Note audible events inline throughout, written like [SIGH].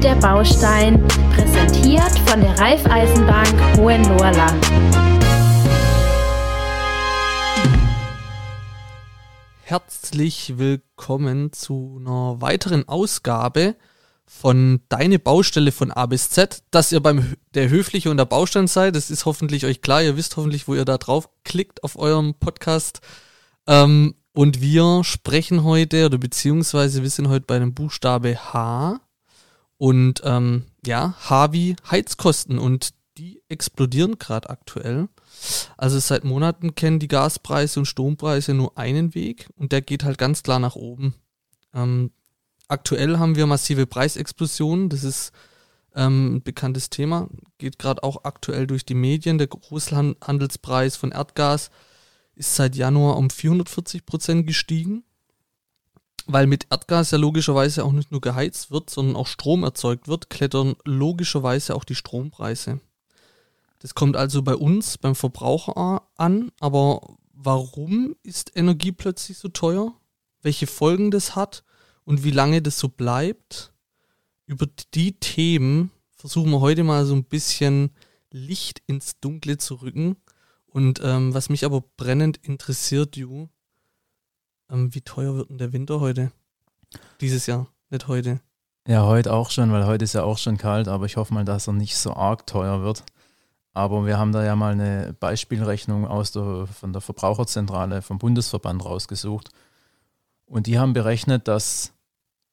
der Baustein, präsentiert von der Raiffeisenbank Hohenlohrland. Herzlich willkommen zu einer weiteren Ausgabe von Deine Baustelle von A bis Z. Dass ihr beim der Höfliche und der Baustein seid, das ist hoffentlich euch klar. Ihr wisst hoffentlich, wo ihr da drauf klickt auf eurem Podcast. Ähm, und wir sprechen heute, oder beziehungsweise wir sind heute bei dem Buchstabe H. Und ähm, ja, H wie Heizkosten. Und die explodieren gerade aktuell. Also seit Monaten kennen die Gaspreise und Strompreise nur einen Weg und der geht halt ganz klar nach oben. Ähm, aktuell haben wir massive Preisexplosionen, das ist ähm, ein bekanntes Thema, geht gerade auch aktuell durch die Medien. Der Großhandelspreis von Erdgas ist seit Januar um 440 Prozent gestiegen, weil mit Erdgas ja logischerweise auch nicht nur geheizt wird, sondern auch Strom erzeugt wird, klettern logischerweise auch die Strompreise. Das kommt also bei uns, beim Verbraucher an, aber warum ist Energie plötzlich so teuer? Welche Folgen das hat und wie lange das so bleibt? Über die Themen versuchen wir heute mal so ein bisschen Licht ins Dunkle zu rücken. Und ähm, was mich aber brennend interessiert, Ju, ähm, wie teuer wird denn der Winter heute? Dieses Jahr, nicht heute. Ja, heute auch schon, weil heute ist ja auch schon kalt, aber ich hoffe mal, dass er nicht so arg teuer wird. Aber wir haben da ja mal eine Beispielrechnung aus der, von der Verbraucherzentrale vom Bundesverband rausgesucht. Und die haben berechnet, dass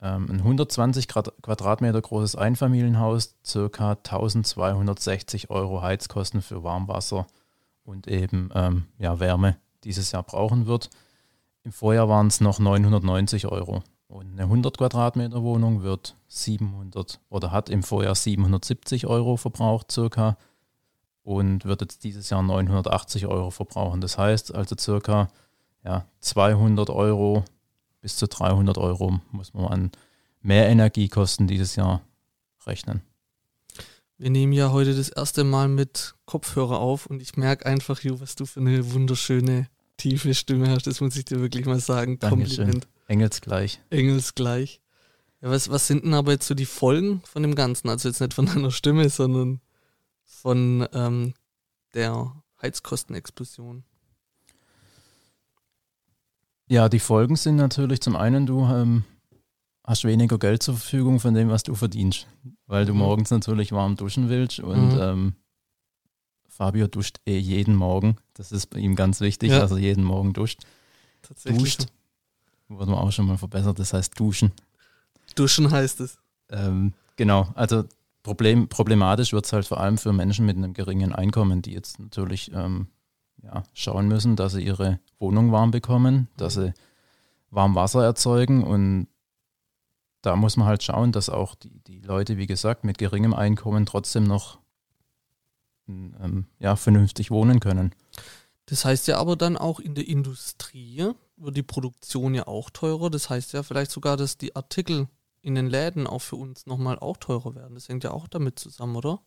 ähm, ein 120 Quadratmeter großes Einfamilienhaus ca. 1260 Euro Heizkosten für Warmwasser und eben ähm, ja, Wärme dieses Jahr brauchen wird. Im Vorjahr waren es noch 990 Euro. Und eine 100 Quadratmeter Wohnung wird 700 oder hat im Vorjahr 770 Euro verbraucht circa und wird jetzt dieses Jahr 980 Euro verbrauchen. Das heißt also circa ja, 200 Euro bis zu 300 Euro muss man an mehr Energiekosten dieses Jahr rechnen. Wir nehmen ja heute das erste Mal mit Kopfhörer auf und ich merke einfach, Ju, was du für eine wunderschöne, tiefe Stimme hast. Das muss ich dir wirklich mal sagen. Dankeschön. Kompliment. Engelsgleich. Engelsgleich. Ja, was, was sind denn aber jetzt so die Folgen von dem Ganzen? Also jetzt nicht von [LAUGHS] deiner Stimme, sondern von ähm, der Heizkostenexplosion? Ja, die Folgen sind natürlich zum einen, du ähm, hast weniger Geld zur Verfügung von dem, was du verdienst, weil du mhm. morgens natürlich warm duschen willst und mhm. ähm, Fabio duscht eh jeden Morgen. Das ist bei ihm ganz wichtig, ja. dass er jeden Morgen duscht. Tatsächlich. Duscht. Wurde man auch schon mal verbessert, das heißt duschen. Duschen heißt es. Ähm, genau, also Problem, problematisch wird es halt vor allem für Menschen mit einem geringen Einkommen, die jetzt natürlich ähm, ja, schauen müssen, dass sie ihre Wohnung warm bekommen, dass sie warm Wasser erzeugen und da muss man halt schauen, dass auch die, die Leute, wie gesagt, mit geringem Einkommen trotzdem noch ähm, ja, vernünftig wohnen können. Das heißt ja aber dann auch in der Industrie wird die Produktion ja auch teurer. Das heißt ja vielleicht sogar, dass die Artikel in den Läden auch für uns nochmal auch teurer werden. Das hängt ja auch damit zusammen, oder?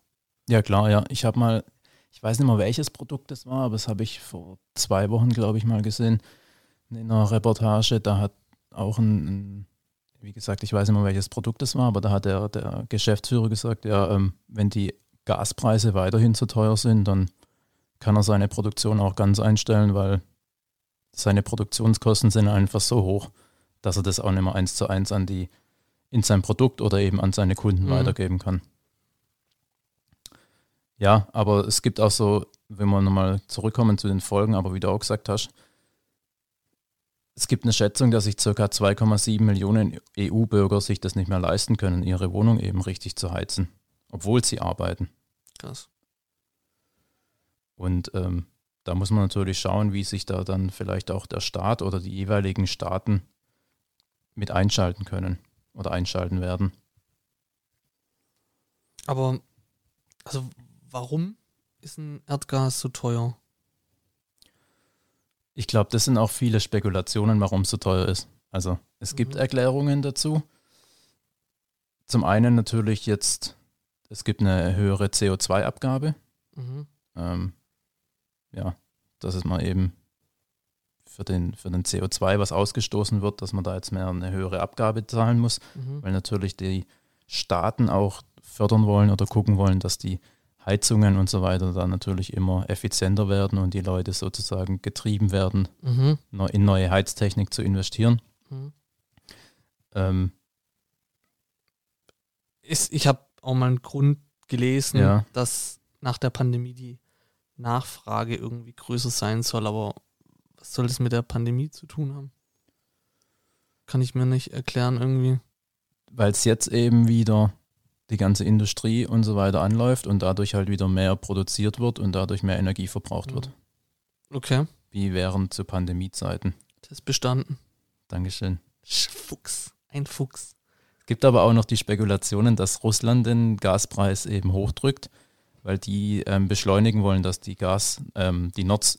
Ja, klar, ja. Ich habe mal, ich weiß nicht mehr, welches Produkt das war, aber das habe ich vor zwei Wochen, glaube ich, mal gesehen in einer Reportage. Da hat auch ein, ein, wie gesagt, ich weiß nicht mehr, welches Produkt das war, aber da hat der, der Geschäftsführer gesagt, ja, ähm, wenn die Gaspreise weiterhin zu teuer sind, dann kann er seine Produktion auch ganz einstellen, weil seine Produktionskosten sind einfach so hoch, dass er das auch nicht mehr eins zu eins an die in sein Produkt oder eben an seine Kunden mhm. weitergeben kann. Ja, aber es gibt auch so, wenn wir nochmal zurückkommen zu den Folgen, aber wie du auch gesagt hast, es gibt eine Schätzung, dass sich ca. 2,7 Millionen EU-Bürger sich das nicht mehr leisten können, ihre Wohnung eben richtig zu heizen, obwohl sie arbeiten. Krass. Und ähm, da muss man natürlich schauen, wie sich da dann vielleicht auch der Staat oder die jeweiligen Staaten mit einschalten können oder einschalten werden. Aber, also warum ist ein Erdgas so teuer? Ich glaube, das sind auch viele Spekulationen, warum es so teuer ist. Also es gibt mhm. Erklärungen dazu. Zum einen natürlich jetzt, es gibt eine höhere CO2-Abgabe. Mhm. Ähm, ja, das ist mal eben für den, für den CO2, was ausgestoßen wird, dass man da jetzt mehr eine höhere Abgabe zahlen muss, mhm. weil natürlich die Staaten auch fördern wollen oder gucken wollen, dass die Heizungen und so weiter dann natürlich immer effizienter werden und die Leute sozusagen getrieben werden, Mhm. in neue Heiztechnik zu investieren. Mhm. Ähm, Ist, ich habe auch mal einen Grund gelesen, Ja. dass nach der Pandemie die Nachfrage irgendwie größer sein soll, aber was soll das mit der Pandemie zu tun haben? Kann ich mir nicht erklären irgendwie. weil es jetzt eben wieder die ganze Industrie und so weiter anläuft und dadurch halt wieder mehr produziert wird und dadurch mehr Energie verbraucht wird, Okay, wie während zu Pandemiezeiten. Test bestanden. Dankeschön. Sch- Fuchs, ein Fuchs. Es gibt aber auch noch die Spekulationen, dass Russland den Gaspreis eben hochdrückt, weil die ähm, beschleunigen wollen, dass die Gas, ähm, die Nord,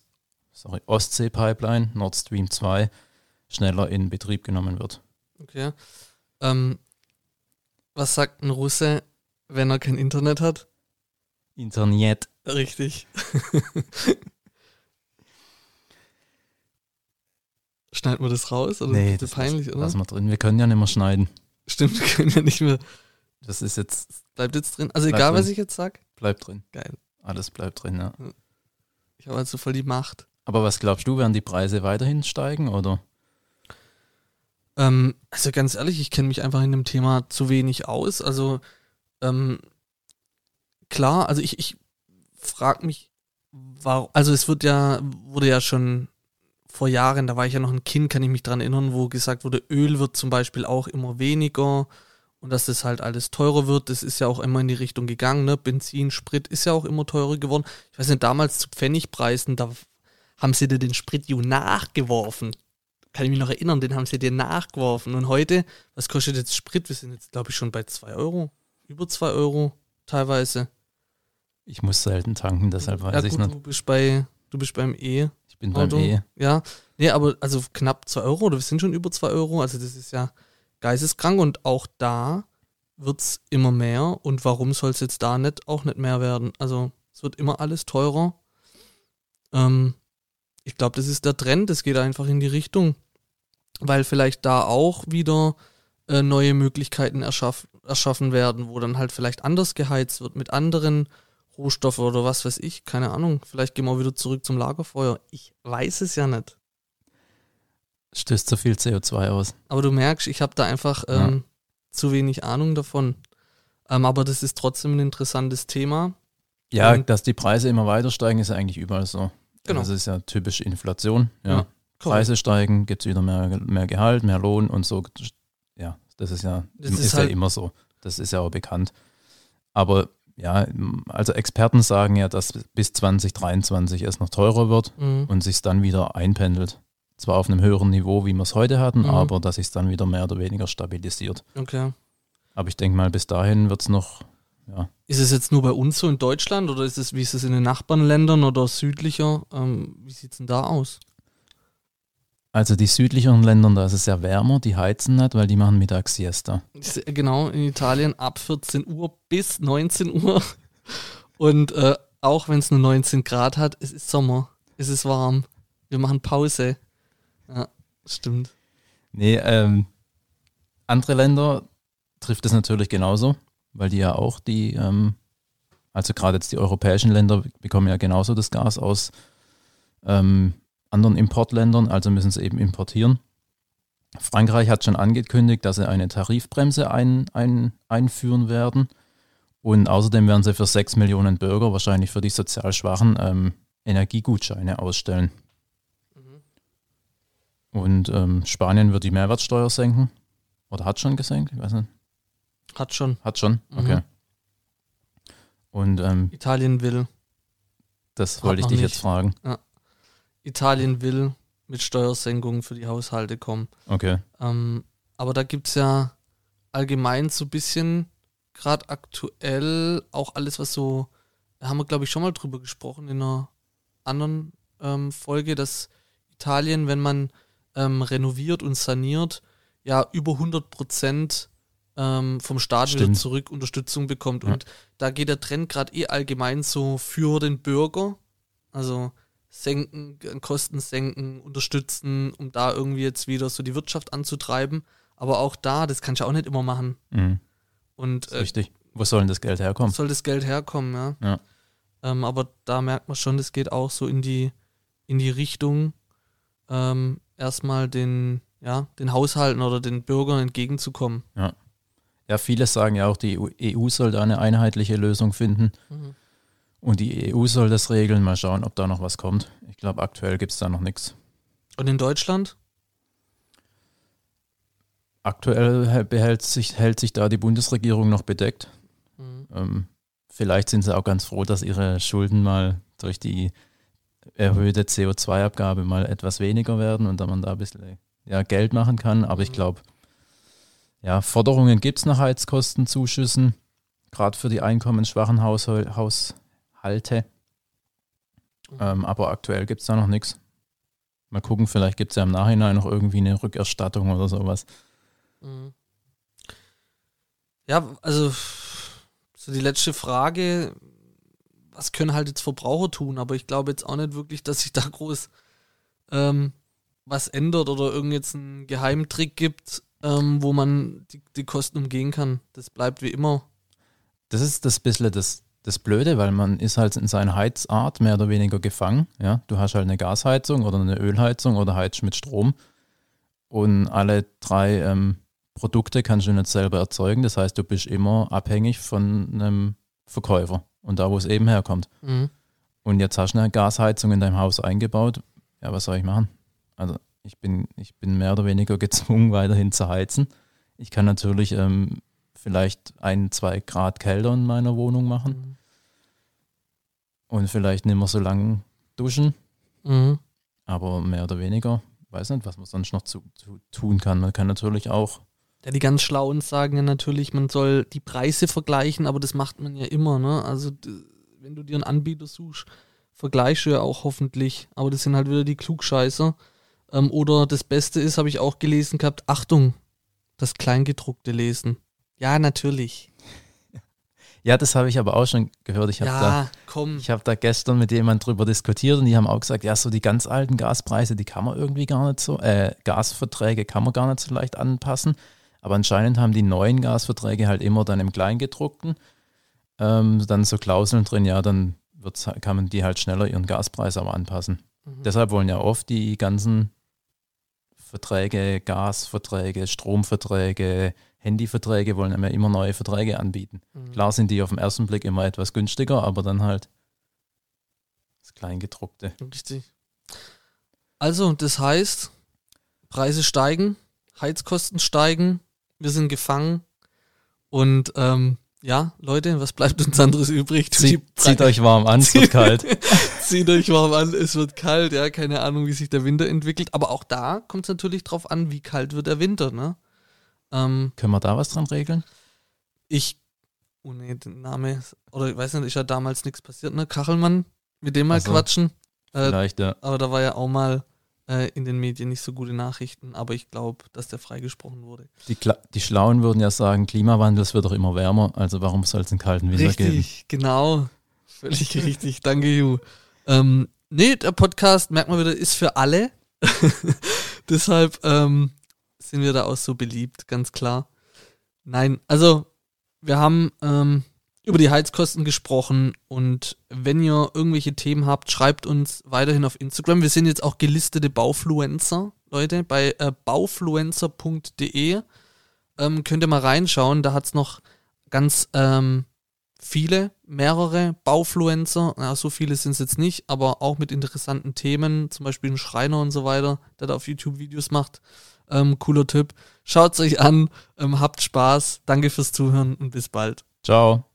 sorry, Ostsee-Pipeline, Nord Stream 2, schneller in Betrieb genommen wird. Okay. Ähm, was sagt ein Russe, wenn er kein Internet hat? Internet. Richtig. [LAUGHS] Schneiden wir das raus? Oder Nee, ist das peinlich, lass, oder? lass mal drin. Wir können ja nicht mehr schneiden. Stimmt, [LAUGHS] wir können ja nicht mehr. Das ist jetzt, Bleibt jetzt drin. Also egal, was drin. ich jetzt sag. bleibt drin. Geil. Alles bleibt drin, ja. Ich habe also voll die Macht. Aber was glaubst du, werden die Preise weiterhin steigen oder? Ähm, also ganz ehrlich, ich kenne mich einfach in dem Thema zu wenig aus. Also ähm, klar, also ich, ich frage mich, warum, also es wird ja, wurde ja schon vor Jahren, da war ich ja noch ein Kind, kann ich mich dran erinnern, wo gesagt wurde, Öl wird zum Beispiel auch immer weniger und dass das halt alles teurer wird. Das ist ja auch immer in die Richtung gegangen, ne? Benzin, Sprit ist ja auch immer teurer geworden. Ich weiß nicht, damals zu Pfennigpreisen, da haben sie dir den Sprit ju nachgeworfen kann ich mich noch erinnern, den haben sie dir nachgeworfen. Und heute, was kostet jetzt Sprit? Wir sind jetzt, glaube ich, schon bei 2 Euro. Über 2 Euro teilweise. Ich muss selten tanken, deshalb weiß ja, ich gut, nicht. du bist bei, du bist beim E. Bin beim Auto. E. Ja. Nee, aber also knapp 2 Euro oder wir sind schon über 2 Euro. Also das ist ja geisteskrank und auch da wird es immer mehr. Und warum soll es jetzt da nicht auch nicht mehr werden? Also es wird immer alles teurer. Ähm, ich glaube, das ist der Trend, es geht einfach in die Richtung, weil vielleicht da auch wieder äh, neue Möglichkeiten erschaff, erschaffen werden, wo dann halt vielleicht anders geheizt wird mit anderen Rohstoffen oder was weiß ich, keine Ahnung. Vielleicht gehen wir wieder zurück zum Lagerfeuer. Ich weiß es ja nicht. Stößt zu viel CO2 aus. Aber du merkst, ich habe da einfach Ja. ähm, zu wenig Ahnung davon. Ähm, aber das ist trotzdem ein interessantes Thema. Ja, Und- dass die Preise immer weiter steigen, ist ja eigentlich überall so. Genau. Das ist ja typisch Inflation. Ja. Ja. Preise steigen, gibt es wieder mehr, mehr Gehalt, mehr Lohn und so. Ja, das ist ja, Das ist ist ja halt- immer so. Das ist ja auch bekannt. Aber ja, also Experten sagen ja, dass bis 2023 es noch teurer wird Mhm. und sich dann wieder einpendelt. Zwar auf einem höheren Niveau, wie wir es heute hatten, Mhm. aber dass sich dann wieder mehr oder weniger stabilisiert. Okay. Aber ich denke mal, bis dahin wird es noch, ja, Ist es jetzt nur bei uns so in Deutschland oder ist es, wie ist es in den Nachbarländern oder südlicher? Ähm, wie sieht es denn da aus? Also die südlicheren Länder, da ist es ja wärmer, die heizen nicht, weil die machen Mittagssiesta. Ist, äh, Genau, in Italien ab 14 Uhr bis 19 Uhr. Und äh, auch wenn es nur 19 Grad hat, es ist Sommer, es ist warm. Wir machen Pause. Ja, stimmt. Nee, ähm, andere Länder trifft es natürlich genauso, weil die ja auch die, ähm, also gerade jetzt die europäischen Länder bekommen ja genauso das Gas aus ähm, anderen Importländern, also müssen sie eben importieren. Frankreich hat schon angekündigt, dass sie eine Tarifbremse ein, ein, einführen werden. Und außerdem werden sie für 6 Millionen Bürger, wahrscheinlich für die sozial Schwachen, ähm, Energiegutscheine ausstellen. Und ähm, Spanien wird die Mehrwertsteuer senken. Oder hat schon gesenkt? Ich weiß nicht. Hat schon. Hat schon? Mhm. Okay. Und ähm, Italien will. das wollte ich dich nicht. jetzt fragen. Italien will mit Steuersenkungen für die Haushalte kommen. Okay. Ähm, aber da gibt es ja allgemein so ein bisschen, gerade aktuell, auch alles, was so, da haben wir, glaube ich, schon mal drüber gesprochen in einer anderen ähm, Folge, dass Italien, wenn man ähm, renoviert und saniert, ja über 100 Prozent ähm, vom Staat wieder zurück Unterstützung bekommt. Ja. Und da geht der Trend gerade eh allgemein so für den Bürger. Also senken, Kosten senken, unterstützen, um da irgendwie jetzt wieder so die Wirtschaft anzutreiben. Aber auch da, das kannst du auch nicht immer machen. Mhm. Und äh, Richtig. Wo soll denn das Geld herkommen? soll das Geld herkommen, ja. Ja. Ähm, aber da merkt man schon, das geht auch so in die, in die Richtung, ähm, erstmal den, ja, den Haushalten oder den Bürgern entgegenzukommen. Ja, viele sagen ja auch, die EU EU soll da eine einheitliche Lösung finden. Und die EU soll das regeln. Mal schauen, ob da noch was kommt. Ich glaube, aktuell gibt es da noch nichts. Und in Deutschland? Aktuell hä- behält sich, hält sich da die Bundesregierung noch bedeckt. Mhm. Ähm, vielleicht sind sie auch ganz froh, dass ihre Schulden mal durch die erhöhte CO2-Abgabe mal etwas weniger werden und dann man da ein bisschen ja, Geld machen kann. Aber ich Mhm. glaube, ja, Forderungen gibt es nach Heizkostenzuschüssen, gerade für die einkommensschwachen Haushol- Haushalte. Ähm, aber aktuell gibt es da noch nichts. Mal gucken, vielleicht gibt es ja im Nachhinein noch irgendwie eine Rückerstattung oder sowas. Mhm. Ja, also so die letzte Frage, was können halt jetzt Verbraucher tun? Aber ich glaube jetzt auch nicht wirklich, dass sich da groß ähm, was ändert oder irgend jetzt einen Geheimtrick gibt, ähm, wo man die, die Kosten umgehen kann. Das bleibt wie immer. Das ist das bisschen das, das Blöde, weil man ist halt in seiner Heizart mehr oder weniger gefangen. Ja? Du hast halt eine Gasheizung oder eine Ölheizung oder heizt mit Strom. Und alle drei ähm, Produkte kannst du nicht selber erzeugen. Das heißt, du bist immer abhängig von einem Verkäufer und da, wo es eben herkommt. Mhm. Und jetzt hast du eine Gasheizung in deinem Haus eingebaut. Ja, was soll ich machen? Also ich bin, ich bin mehr oder weniger gezwungen, [LAUGHS] weiterhin zu heizen. Ich kann natürlich ähm, vielleicht ein, zwei Grad kälter in meiner Wohnung machen Mhm. und vielleicht nicht mehr so lange duschen, Mhm. aber mehr oder weniger, weiß nicht, was man sonst noch zu, zu tun kann. Man kann natürlich auch, Ja, die ganz Schlauen sagen ja natürlich, man soll die Preise vergleichen, aber das macht man ja immer, ne? Also wenn du dir einen Anbieter suchst, vergleichst du ja auch hoffentlich, aber das sind halt wieder die Klugscheißer. Ähm, oder das Beste ist, habe ich auch gelesen gehabt, Achtung, das Kleingedruckte lesen. Ja, natürlich. ja, das habe ich aber auch schon gehört. Ich habe da Ja, komm. Ich habe da gestern mit jemand drüber diskutiert und die haben auch gesagt, ja, so die ganz alten Gaspreise, die kann man irgendwie gar nicht so, äh, Gasverträge kann man gar nicht so leicht anpassen. Aber anscheinend haben die neuen Gasverträge halt immer dann im Kleingedruckten ähm, dann so Klauseln drin, ja, dann wird's, kann man die halt schneller ihren Gaspreis aber anpassen. Mhm. Deshalb wollen ja oft die ganzen Verträge, Gasverträge, Stromverträge, Handyverträge, wollen ja immer neue Verträge anbieten. Mhm. Klar sind die auf den ersten Blick immer etwas günstiger, aber dann halt das Kleingedruckte. Richtig. Also, das heißt, Preise steigen, Heizkosten steigen, wir sind gefangen und ähm, ja, Leute, was bleibt uns anderes übrig? Zieht, zieht euch warm an, es wird kalt. [LAUGHS] Zieht euch warm an, es wird kalt, ja, keine Ahnung, wie sich der Winter entwickelt. Aber auch da kommt es natürlich drauf an, wie kalt wird der Winter, ne? Ähm, Können wir da was dran regeln? ich, oh nee, der Name, oder ich weiß nicht, ist ja damals nichts passiert, ne? Kachelmann, mit dem mal Ach so. quatschen. Äh, Vielleicht, ja. aber da war ja auch mal äh, in den Medien nicht so gute Nachrichten, aber ich glaube, dass der freigesprochen wurde. Die, Kla die Schlauen würden ja sagen, Klimawandel, es wird doch immer wärmer, also warum soll es einen kalten Winter geben? Richtig, genau. Völlig [LAUGHS] richtig. Danke, Ju. Ähm, nee, der Podcast, merkt man wieder, ist für alle. [LAUGHS] Deshalb ähm, sind wir da auch so beliebt, ganz klar. Nein, also wir haben ähm, über die Heizkosten gesprochen und wenn ihr irgendwelche Themen habt, schreibt uns weiterhin auf Instagram. Wir sind jetzt auch gelistete Baufluencer, Leute, bei äh, baufluencer.de. Ähm, könnt ihr mal reinschauen, da hat es noch ganz ähm, viele, mehrere Baufluencer. Ja, so viele sind es jetzt nicht, aber auch mit interessanten Themen, zum Beispiel ein Schreiner und so weiter, der da auf YouTube Videos macht. Ähm, cooler Typ. Schaut es euch an, ähm, habt Spaß, danke fürs Zuhören und bis bald. Ciao.